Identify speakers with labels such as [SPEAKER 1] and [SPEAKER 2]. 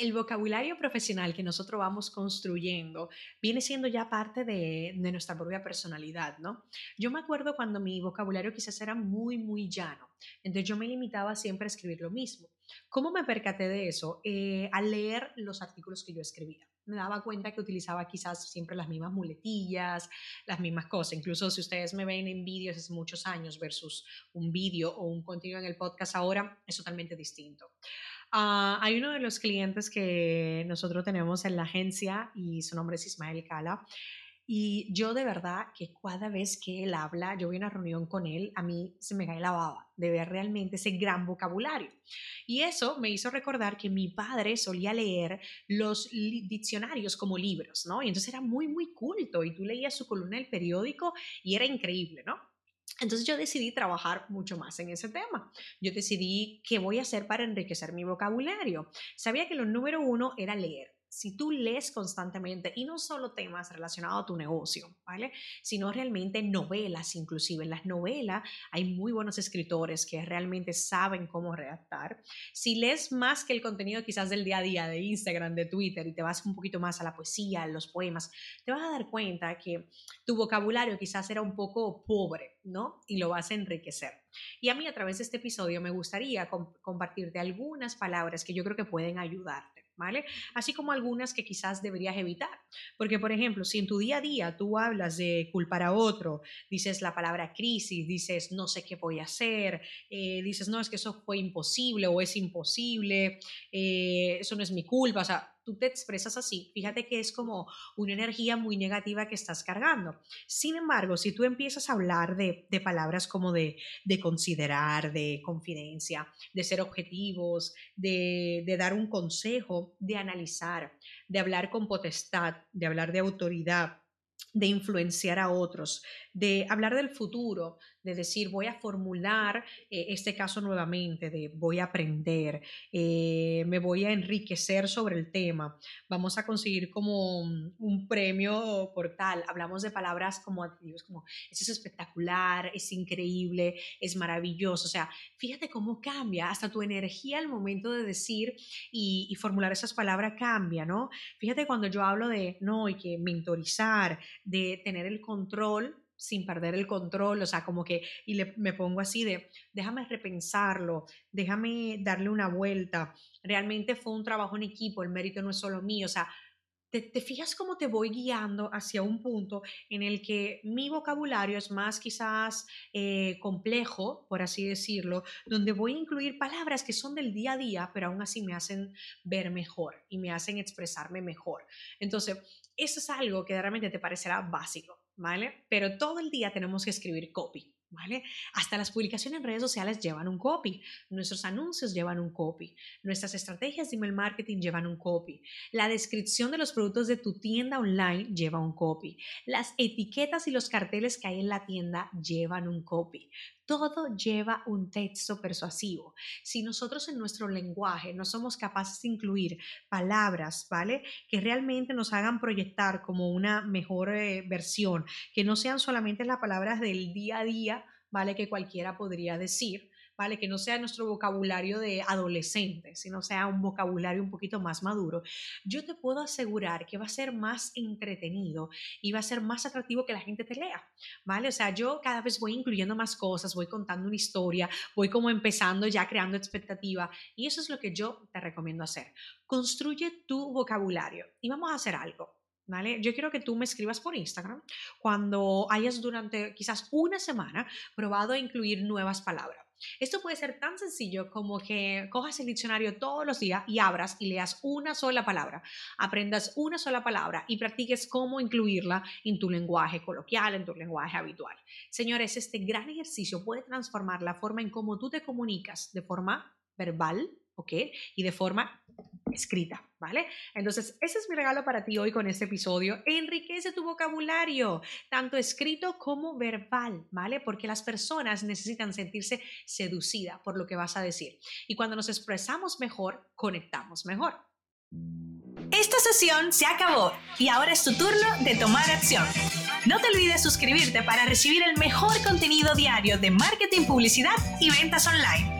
[SPEAKER 1] El vocabulario profesional que nosotros vamos construyendo viene siendo ya parte de, nuestra propia personalidad, ¿no? Yo me acuerdo cuando mi vocabulario quizás era muy, muy llano, entonces yo me limitaba siempre a escribir lo mismo. ¿Cómo me percaté de eso? Eh, al leer los artículos que yo escribía. Me daba cuenta que utilizaba quizás siempre las mismas muletillas, las mismas cosas. Incluso si ustedes me ven en vídeos hace muchos años versus un vídeo o un contenido en el podcast ahora, es totalmente distinto. Ah, hay uno de los clientes que nosotros tenemos en la agencia y su nombre es Ismael Cala. Y yo de verdad que cada vez que él habla, yo voy a una reunión con él, a mí se me cae la baba de ver realmente ese gran vocabulario. Y eso me hizo recordar que mi padre solía leer los diccionarios como libros, ¿no? Y entonces era muy, muy culto y tú leías su columna del periódico y era increíble, ¿no? Entonces yo decidí trabajar mucho más en ese tema. Yo decidí qué voy a hacer para enriquecer mi vocabulario. Sabía que lo número uno era leer si tú lees constantemente, y no solo temas relacionados a tu negocio, ¿vale? Sino realmente novelas, inclusive en las novelas hay muy buenos escritores que realmente saben cómo redactar. Si lees más que el contenido quizás del día a día de Instagram, de Twitter, y te vas un poquito más a la poesía, a los poemas, te vas a dar cuenta que tu vocabulario quizás era un poco pobre, ¿no? Y lo vas a enriquecer. Y a mí a través de este episodio me gustaría compartirte algunas palabras que yo creo que pueden ayudarte. ¿Vale? Así como algunas que quizás deberías evitar. Porque, por ejemplo, si en tu día a día tú hablas de culpar a otro, dices la palabra crisis, dices no sé qué voy a hacer, eh, dices no, es que eso fue imposible o es imposible, eh, eso no es mi culpa, o sea, tú te expresas así, fíjate que es como una energía muy negativa que estás cargando. Sin embargo, si tú empiezas a hablar de, palabras como de, considerar, de confidencia, de ser objetivos, de, de dar un consejo, de analizar, de hablar con potestad, de hablar de autoridad, de influenciar a otros, de hablar del futuro, de decir voy a formular eh, este caso nuevamente, de voy a aprender, eh, me voy a enriquecer sobre el tema, vamos a conseguir como un premio por tal, hablamos de palabras como adjetivos como es espectacular, es increíble, es maravilloso, o sea, fíjate cómo cambia, hasta tu energía al momento de decir y, y formular esas palabras cambia, ¿no? Fíjate cuando yo hablo de, no, hay que mentorizar, de tener el control sin perder el control, o sea, como que, y me pongo así de, déjame repensarlo, déjame darle una vuelta, realmente fue un trabajo en equipo, el mérito no es solo mío, o sea, te, fijas cómo te voy guiando hacia un punto en el que mi vocabulario es más quizás eh, complejo, por así decirlo, donde voy a incluir palabras que son del día a día, pero aún así me hacen ver mejor y me hacen expresarme mejor. Entonces, eso es algo que realmente te parecerá básico, ¿vale? Pero todo el día tenemos que escribir copy. Hasta las publicaciones en redes sociales llevan un copy, nuestros anuncios llevan un copy, nuestras estrategias de email marketing llevan un copy, la descripción de los productos de tu tienda online lleva un copy, las etiquetas y los carteles que hay en la tienda llevan un copy todo lleva un texto persuasivo. Si nosotros en nuestro lenguaje no somos capaces de incluir palabras, ¿vale? Que realmente nos hagan proyectar como una mejor eh, versión, que no sean solamente las palabras del día a día, ¿vale? Que cualquiera podría decir, ¿vale? Que no sea nuestro vocabulario de adolescente, sino sea un vocabulario un poquito más maduro, yo te puedo asegurar que va a ser más entretenido y va a ser más atractivo que la gente te lea, ¿vale? O sea, yo cada vez voy incluyendo más cosas, voy contando una historia, voy como empezando ya creando expectativa y eso es lo que yo te recomiendo hacer. Construye tu vocabulario y vamos a hacer algo. ¿Vale? Yo quiero que tú me escribas por Instagram cuando hayas durante quizás una semana probado a incluir nuevas palabras. Esto puede ser tan sencillo como que cojas el diccionario todos los días y abras y leas una sola palabra, aprendas una sola palabra y practiques cómo incluirla en tu lenguaje coloquial, en tu lenguaje habitual. Señores, este gran ejercicio puede transformar la forma en cómo tú te comunicas de forma verbal, ¿ok? Y de forma escrita, ¿vale? Entonces, ese es mi regalo para ti hoy con este episodio. Enriquece tu vocabulario, tanto escrito como verbal, ¿vale? Porque las personas necesitan sentirse seducidas por lo que vas a decir. Y cuando nos expresamos mejor, conectamos mejor.
[SPEAKER 2] Esta sesión se acabó y ahora es tu turno de tomar acción. No te olvides suscribirte para recibir el mejor contenido diario de marketing, publicidad y ventas online.